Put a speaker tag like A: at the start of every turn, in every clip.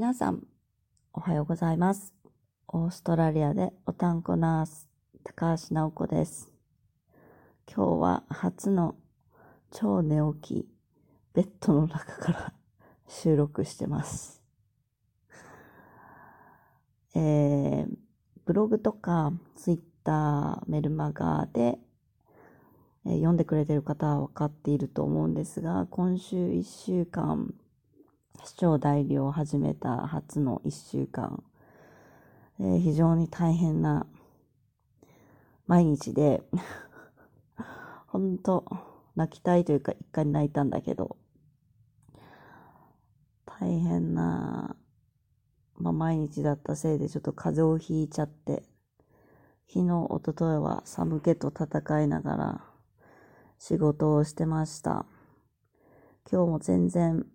A: 皆さん、おはようございます。オーストラリアでおたんこナース、高橋直子です。今日は初の超寝起き、ベッドの中から収録してます。えー、ブログとかツイッター、メルマガで、えー読んでくれてる方は分かっていると思うんですが、今週1週間、市長代理を始めた初の1週間、えー非常に大変な毎日で、本当泣きたいというか一回泣いたんだけど、大変な、まあ、毎日だったせいでちょっと風邪をひいちゃって、昨日、一昨日は寒気と戦いながら仕事をしてました。今日も全然、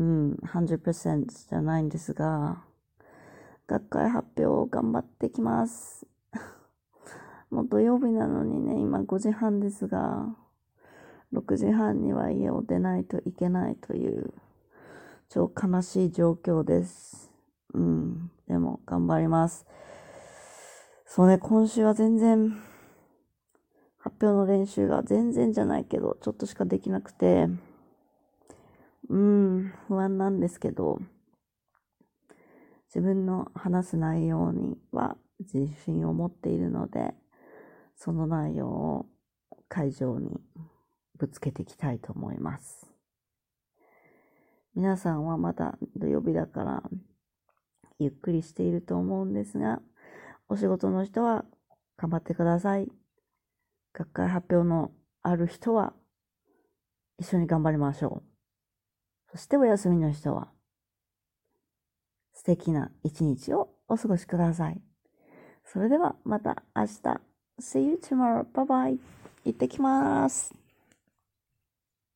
A: うん、100%じゃないんですが、学会発表を頑張ってきます。もう土曜日なのにね、今5時半ですが、6時半には家を出ないといけないという、超悲しい状況です。うん、でも頑張ります。そうね、今週は全然、発表の練習が全然じゃないけど、ちょっとしかできなくて、うん、不安なんですけど、自分の話す内容には自信を持っているので、その内容を会場にぶつけていきたいと思います。皆さんはまだ土曜日だからゆっくりしていると思うんですが、お仕事の人は頑張ってください。学会発表のある人は一緒に頑張りましょう。そしてお休みの人は素敵な一日をお過ごしください。それではまた明日。See you tomorrow. Bye bye. 行ってきます。